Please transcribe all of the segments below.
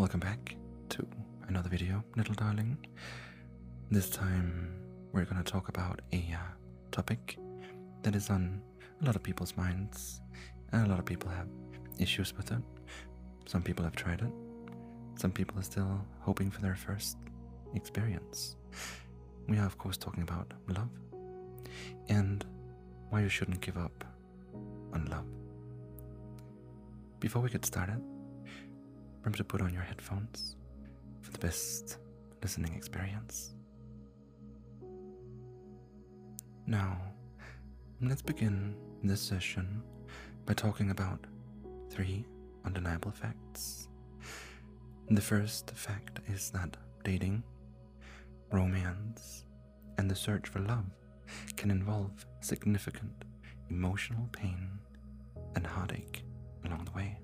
Welcome back to another video, little darling. This time we're going to talk about a uh, topic that is on a lot of people's minds, and a lot of people have issues with it. Some people have tried it, some people are still hoping for their first experience. We are, of course, talking about love and why you shouldn't give up on love. Before we get started, remember to put on your headphones for the best listening experience. Now, let's begin this session by talking about three undeniable facts. The first fact is that dating, romance, and the search for love can involve significant emotional pain and heartache along the way.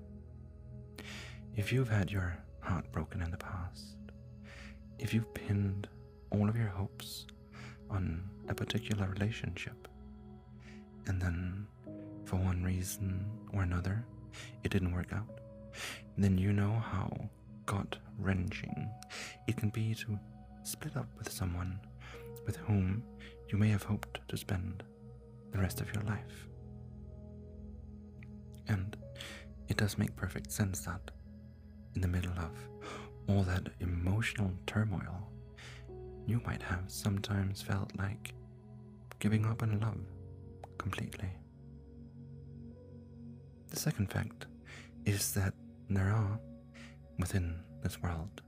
If you've had your heart broken in the past, if you've pinned all of your hopes on a particular relationship, and then for one reason or another it didn't work out, then you know how gut wrenching it can be to split up with someone with whom you may have hoped to spend the rest of your life. And it does make perfect sense that in the middle of all that emotional turmoil, you might have sometimes felt like giving up on love completely. The second fact is that there are, within this world,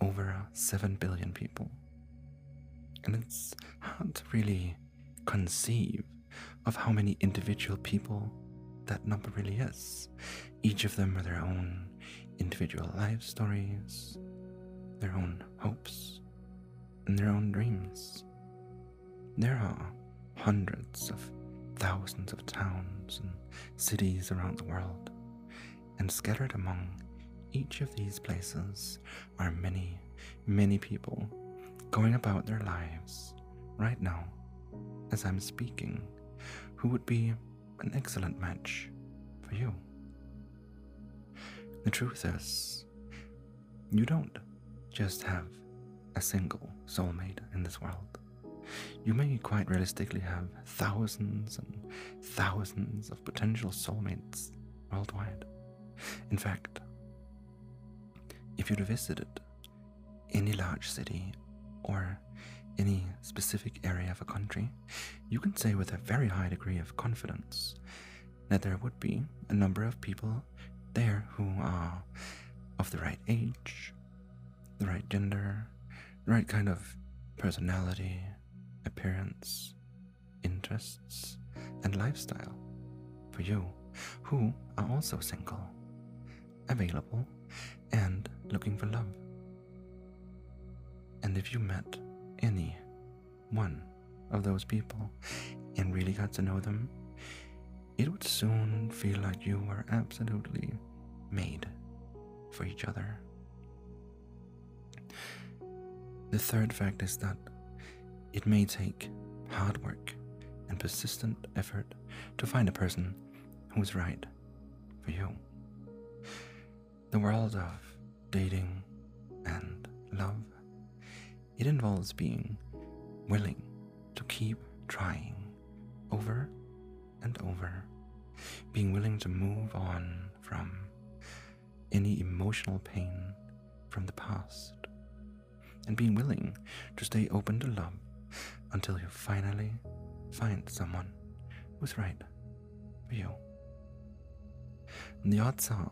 over 7 billion people. And it's hard to really conceive of how many individual people that number really is. Each of them with their own individual life stories, their own hopes, and their own dreams. There are hundreds of thousands of towns and cities around the world, and scattered among each of these places are many, many people going about their lives right now as I'm speaking who would be an excellent match for you. The truth is, you don't just have a single soulmate in this world. You may quite realistically have thousands and thousands of potential soulmates worldwide. In fact, if you'd visited any large city or any specific area of a country, you can say with a very high degree of confidence that there would be a number of people there who are of the right age, the right gender, the right kind of personality, appearance, interests, and lifestyle for you who are also single, available, and looking for love. And if you met any one of those people and really got to know them, it would soon feel like you were absolutely made for each other. The third fact is that it may take hard work and persistent effort to find a person who's right for you. The world of dating and love it involves being willing to keep trying over and over, being willing to move on from any emotional pain from the past, and being willing to stay open to love until you finally find someone who's right for you. And the odds are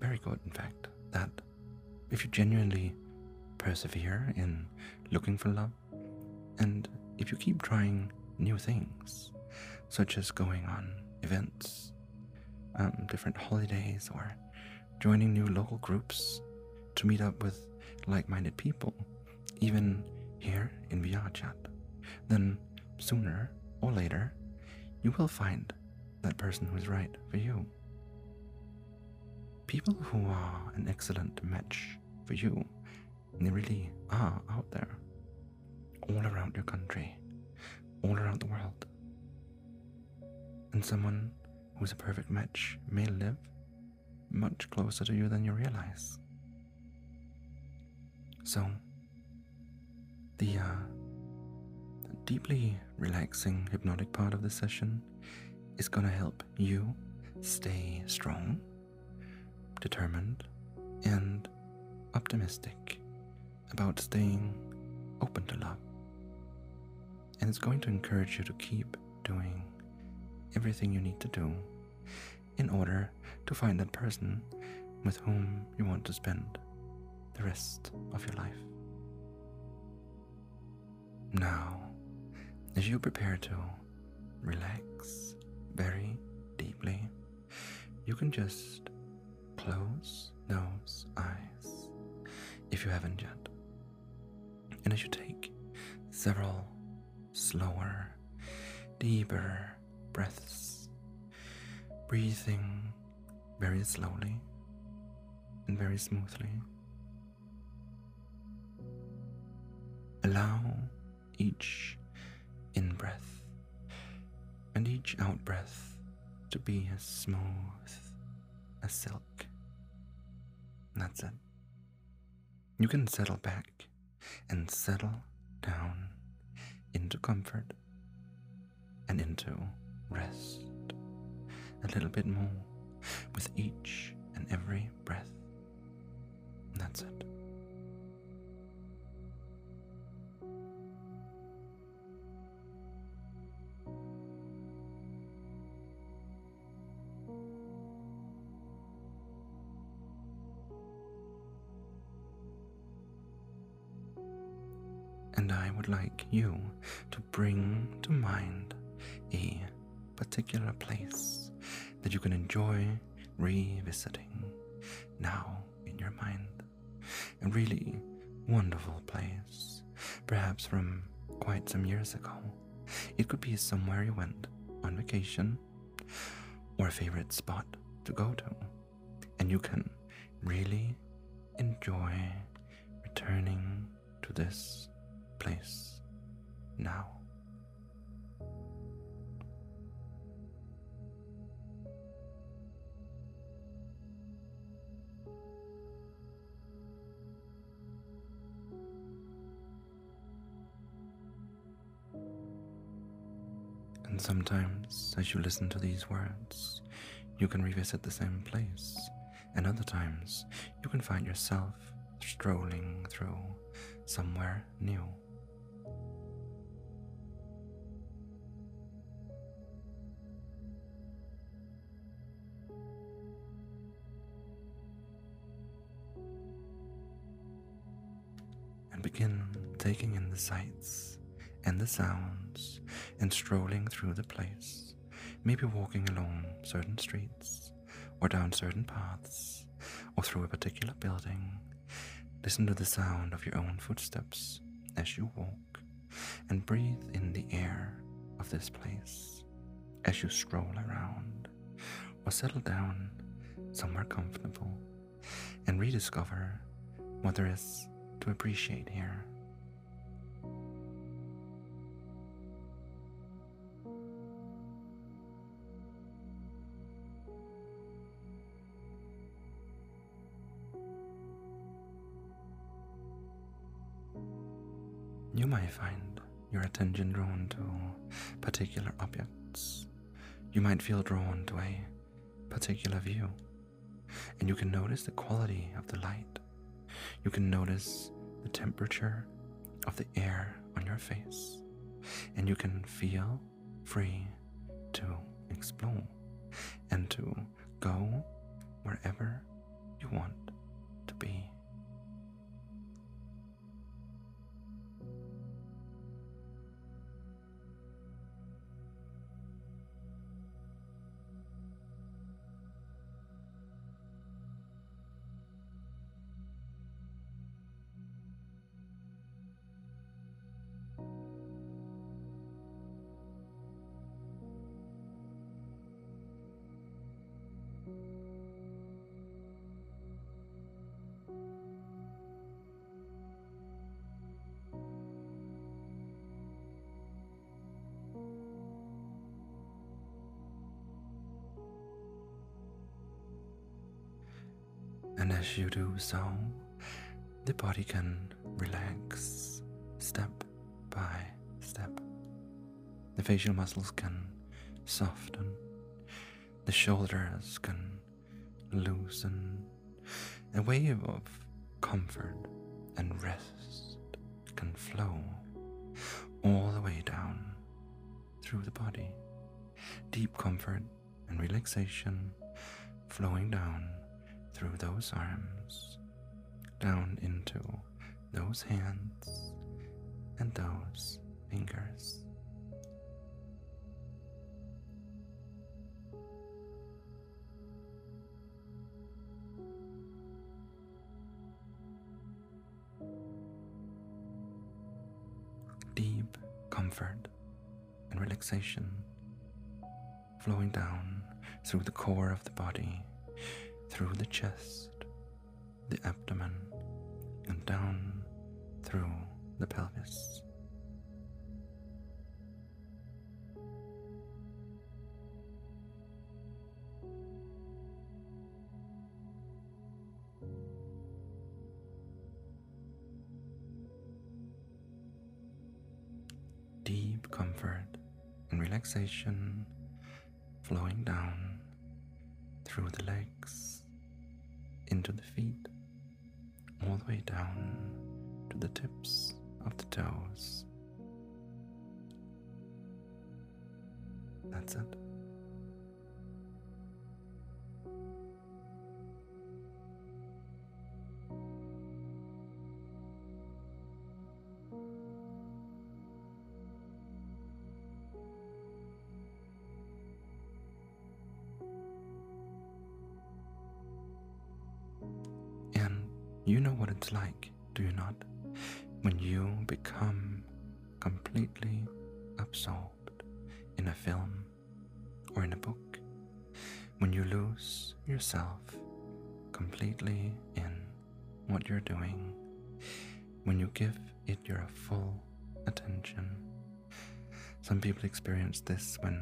very good, in fact, that if you genuinely persevere in looking for love, and if you keep trying new things, such as going on events, um, different holidays, or joining new local groups to meet up with like minded people, even here in VR chat, then sooner or later you will find that person who is right for you. People who are an excellent match for you they really are out there, all around your country, all around the world. And someone who's a perfect match may live much closer to you than you realize. So, the uh, deeply relaxing hypnotic part of the session is going to help you stay strong, determined, and optimistic about staying open to love. And it's going to encourage you to keep doing everything you need to do in order to find that person with whom you want to spend the rest of your life. Now, as you prepare to relax very deeply, you can just close those eyes if you haven't yet. And as you take several slower, deeper breaths, breathing very slowly and very smoothly, allow each in breath and each out breath to be as smooth as silk. That's it. You can settle back and settle down into comfort and into rest a little bit more with each and every breath. That's it. Revisiting now in your mind. A really wonderful place, perhaps from quite some years ago. It could be somewhere you went on vacation or a favorite spot to go to, and you can really enjoy returning to this place now. And sometimes, as you listen to these words, you can revisit the same place, and other times, you can find yourself strolling through somewhere new. And begin taking in the sights and the sounds and strolling through the place, maybe walking along certain streets or down certain paths or through a particular building. Listen to the sound of your own footsteps as you walk, and breathe in the air of this place. As you stroll around or settle down somewhere comfortable and rediscover what there is to appreciate here. You might find your attention drawn to particular objects. You might feel drawn to a particular view. And you can notice the quality of the light. You can notice the temperature of the air on your face. And you can feel free to explore and to go wherever you want to be. As you do so, the body can relax step by step. The facial muscles can soften, the shoulders can loosen. A wave of comfort and rest can flow all the way down through the body. Deep comfort and relaxation flowing down through those arms, down into those hands and those fingers. Deep comfort and relaxation flowing down through the core of the body, through the chest, the abdomen, and down through the pelvis. Deep comfort and relaxation flowing down through the legs, into the feet, all the way down to the tips of the toes. That's it. You know what it's like, do you not? When you become completely absorbed in a film or in a book. When you lose yourself completely in what you're doing. When you give it your full attention. Some people experience this when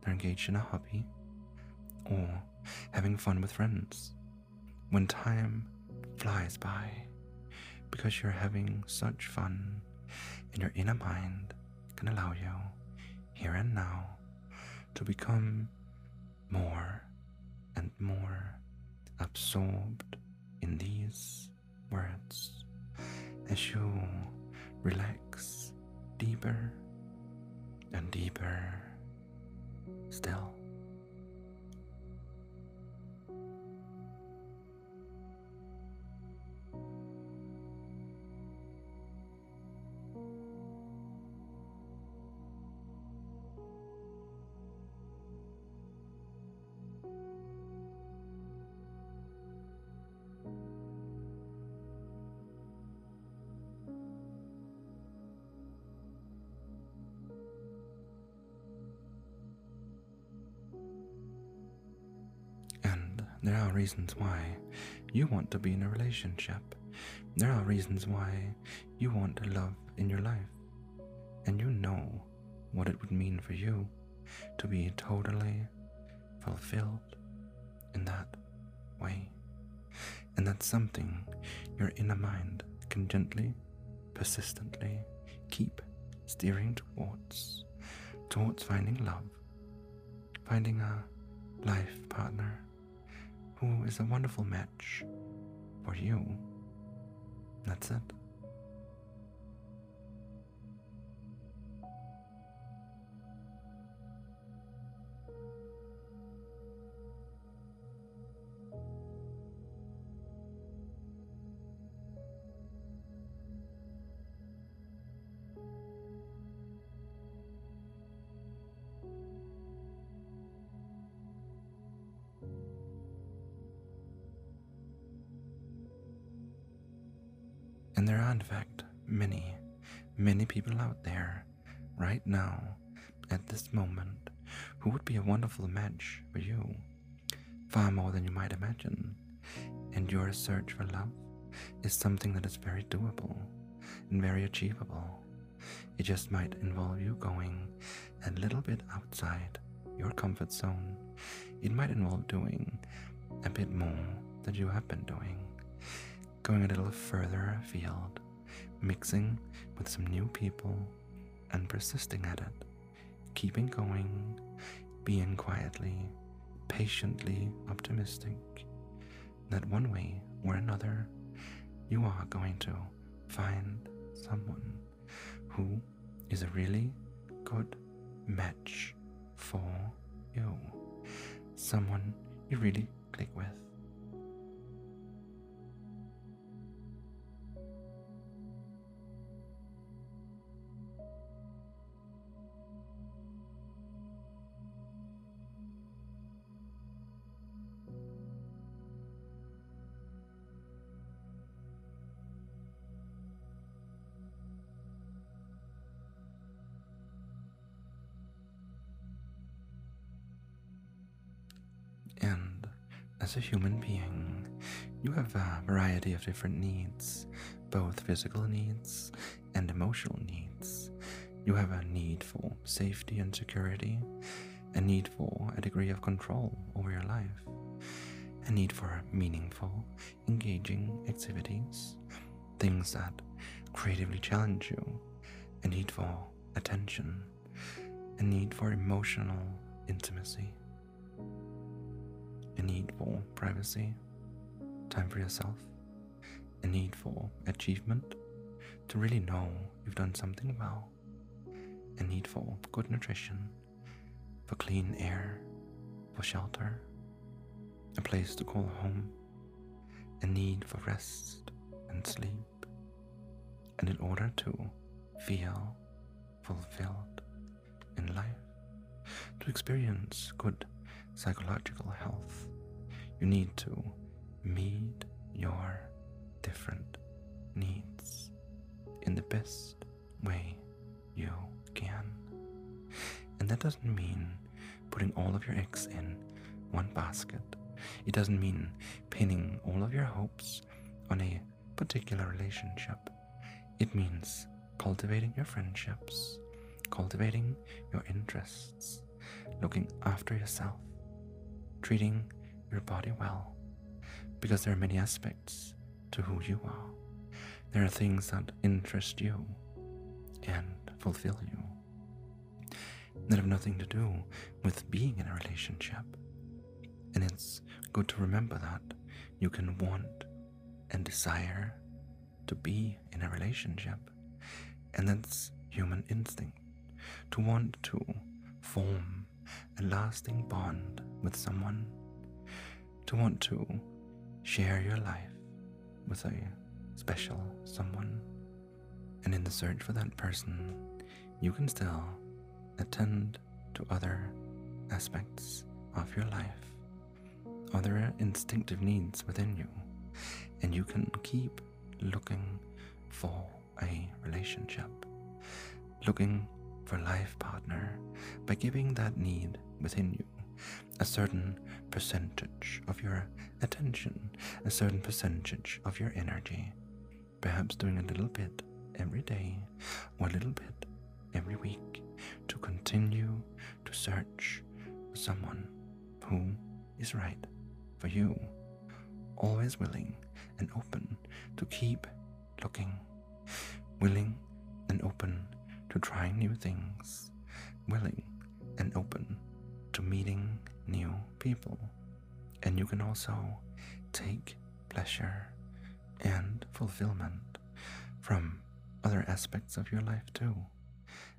they're engaged in a hobby or having fun with friends when time flies by because you're having such fun and your inner mind can allow you here and now to become more and more absorbed in these words as you relax deeper and deeper still. Reasons why you want to be in a relationship. There are reasons why you want love in your life. And you know what it would mean for you to be totally fulfilled in that way. And that's something your inner mind can gently, persistently keep steering towards, towards finding love, finding a life partner who is a wonderful match for you. That's it. And there are, in fact, many, many people out there right now, at this moment, who would be a wonderful match for you, far more than you might imagine. And your search for love is something that is very doable and very achievable. It just might involve you going a little bit outside your comfort zone. It might involve doing a bit more than you have been doing, going a little further afield, mixing with some new people, and persisting at it, keeping going, being quietly, patiently optimistic that one way or another you are going to find someone who is a really good match for you. Someone you really click with. And as a human being, you have a variety of different needs, both physical needs and emotional needs. You have a need for safety and security, a need for a degree of control over your life, a need for meaningful, engaging activities, things that creatively challenge you, a need for attention, a need for emotional intimacy a need for privacy, time for yourself, a need for achievement, to really know you've done something well, a need for good nutrition, for clean air, for shelter, a place to call home, a need for rest and sleep, and in order to feel fulfilled in life, to experience good psychological health, you need to meet your different needs in the best way you can. And that doesn't mean putting all of your eggs in one basket. It doesn't mean pinning all of your hopes on a particular relationship. It means cultivating your friendships, cultivating your interests, looking after yourself, treating your body well, because there are many aspects to who you are. There are things that interest you and fulfill you that have nothing to do with being in a relationship. And it's good to remember that you can want and desire to be in a relationship, and that's human instinct to want to form a lasting bond with someone, to want to share your life with a special someone. And in the search for that person, you can still attend to other aspects of your life, other instinctive needs within you, and you can keep looking for a relationship, looking for life partner by giving that need within you a certain percentage of your attention, a certain percentage of your energy, perhaps doing a little bit every day or a little bit every week to continue to search for someone who is right for you, always willing and open to keep looking, willing and open to trying new things, willing and open to meeting new people. And you can also take pleasure and fulfillment from other aspects of your life too.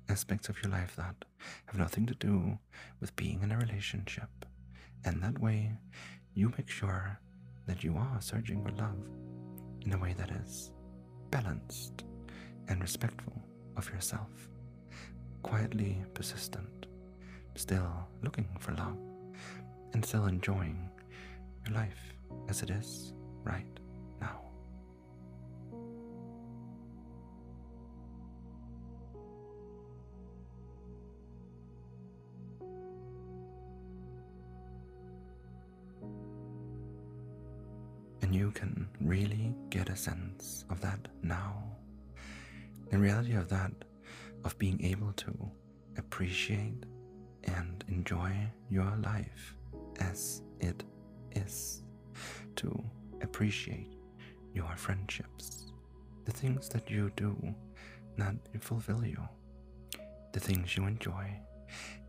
Aspects of your life that have nothing to do with being in a relationship. And that way, you make sure that you are searching for love in a way that is balanced and respectful of yourself, quietly persistent, still looking for love, and still enjoying your life as it is right now. And you can really get a sense of that now. The reality of that, of being able to appreciate and enjoy your life as it is, to appreciate your friendships, the things that you do that fulfill you, the things you enjoy,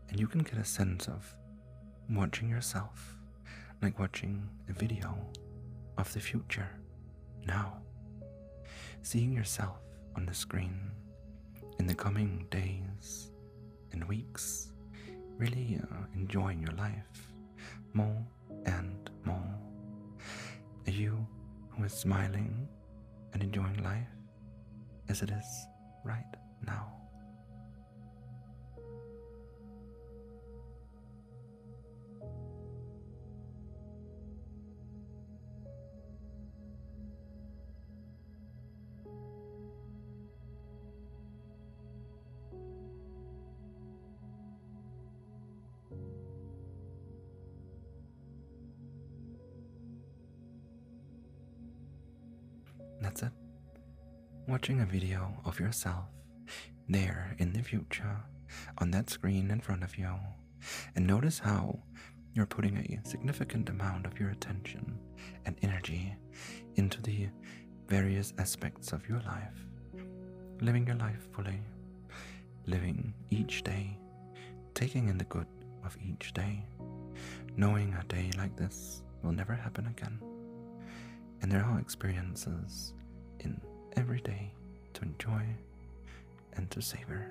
and you can get a sense of watching yourself like watching a video of the future now. Seeing yourself on the screen in the coming days and weeks, really uh, enjoying your life more and more. A you who is smiling and enjoying life as it is right now. That's it. Watching a video of yourself there in the future on that screen in front of you, and notice how you're putting a significant amount of your attention and energy into the various aspects of your life, living your life fully, living each day, taking in the good of each day, knowing a day like this will never happen again. And there are experiences in every day to enjoy and to savor.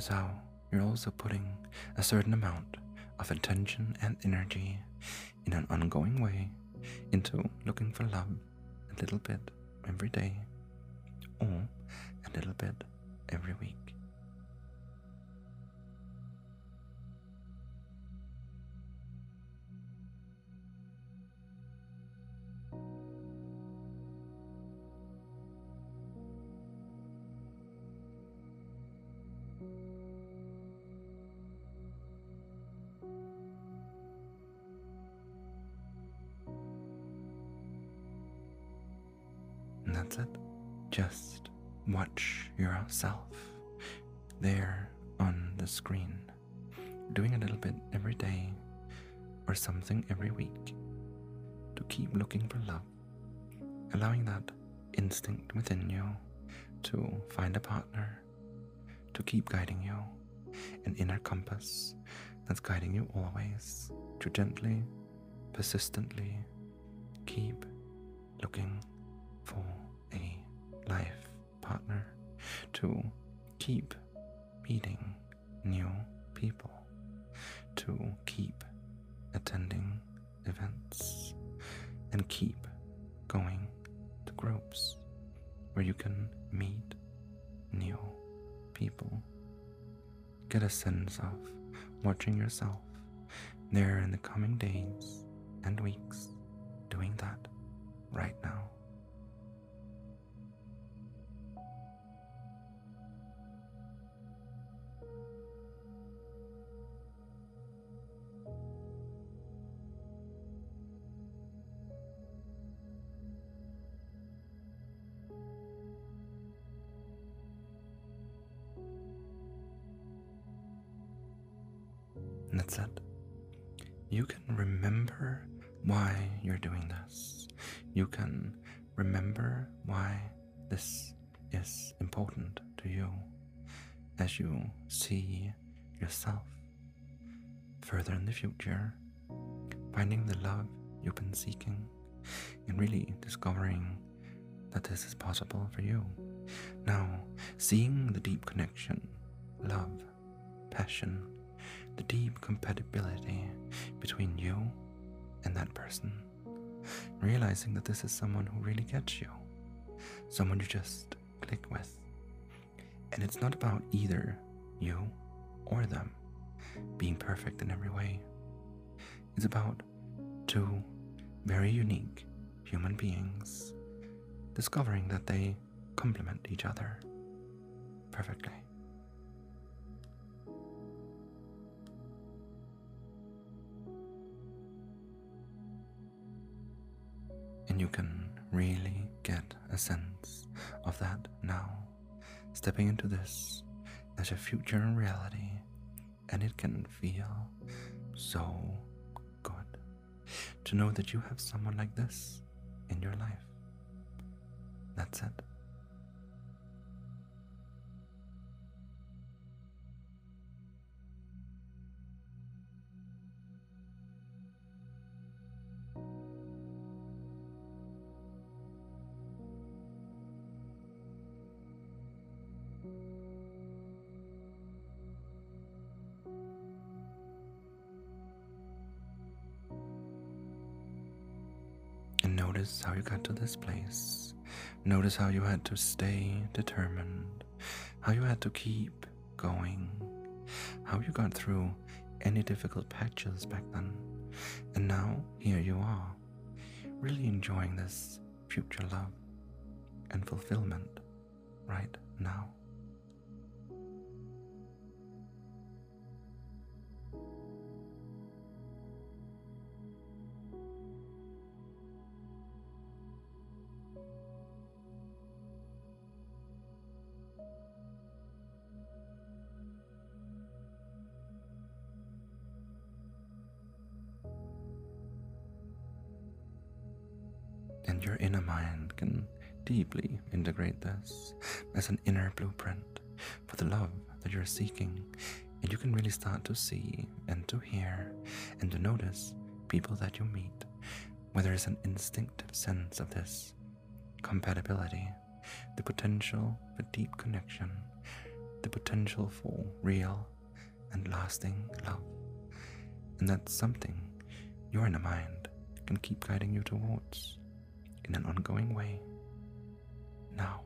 Notice how you're also putting a certain amount of attention and energy in an ongoing way into looking for love a little bit every day or a little bit every week. Screen, doing a little bit every day or something every week to keep looking for love, allowing that instinct within you to find a partner, to keep guiding you, an inner compass that's guiding you always to gently, persistently keep looking for a life partner, to keep meeting new people, to keep attending events, and keep going to groups where you can meet new people. Get a sense of watching yourself there in the coming days and weeks doing that right now. It. You can remember why you're doing this. You can remember why this is important to you as you see yourself further in the future, finding the love you've been seeking, and really discovering that this is possible for you. Now, seeing the deep connection, love, passion, the deep compatibility between you and that person. Realizing that this is someone who really gets you, someone you just click with. And it's not about either you or them being perfect in every way. It's about two very unique human beings discovering that they complement each other perfectly. You can really get a sense of that now, stepping into this as a future reality, and it can feel so good to know that you have someone like this in your life. That's it. Notice how you got to this place. Notice how you had to stay determined, how you had to keep going, how you got through any difficult patches back then. And now here you are, really enjoying this future love and fulfillment right now. Your inner mind can deeply integrate this as an inner blueprint for the love that you're seeking. And you can really start to see and to hear and to notice people that you meet, where there is an instinctive sense of this compatibility, the potential for deep connection, the potential for real and lasting love. And that's something your inner mind can keep guiding you towards in an ongoing way. Now.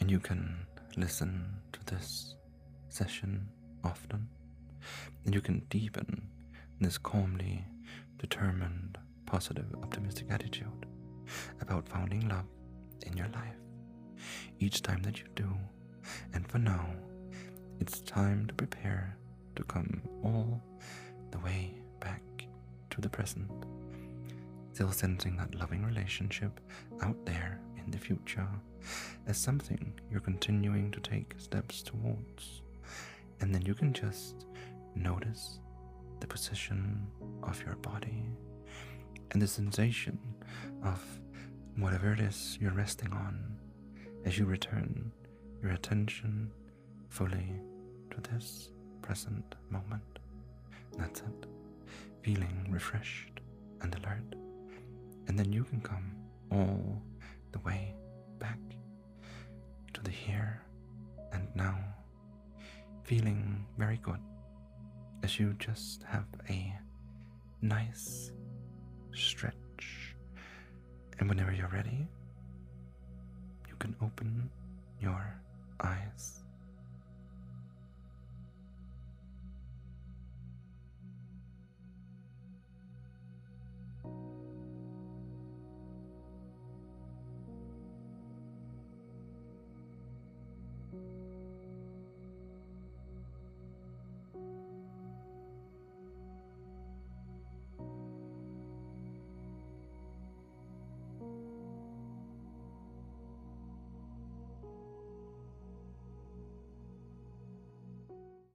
And you can listen to this session often, and you can deepen this calmly determined, positive, optimistic attitude about finding love in your life each time that you do. And for now, it's time to prepare to come all the way back to the present. Still sensing that loving relationship out there in the future as something you're continuing to take steps towards. And then you can just notice the position of your body and the sensation of whatever it is you're resting on as you return your attention fully to this present moment. That's it. Feeling refreshed and alert. And then you can come all the way back to the here and now, feeling very good as you just have a nice stretch. And whenever you're ready, can open your eyes.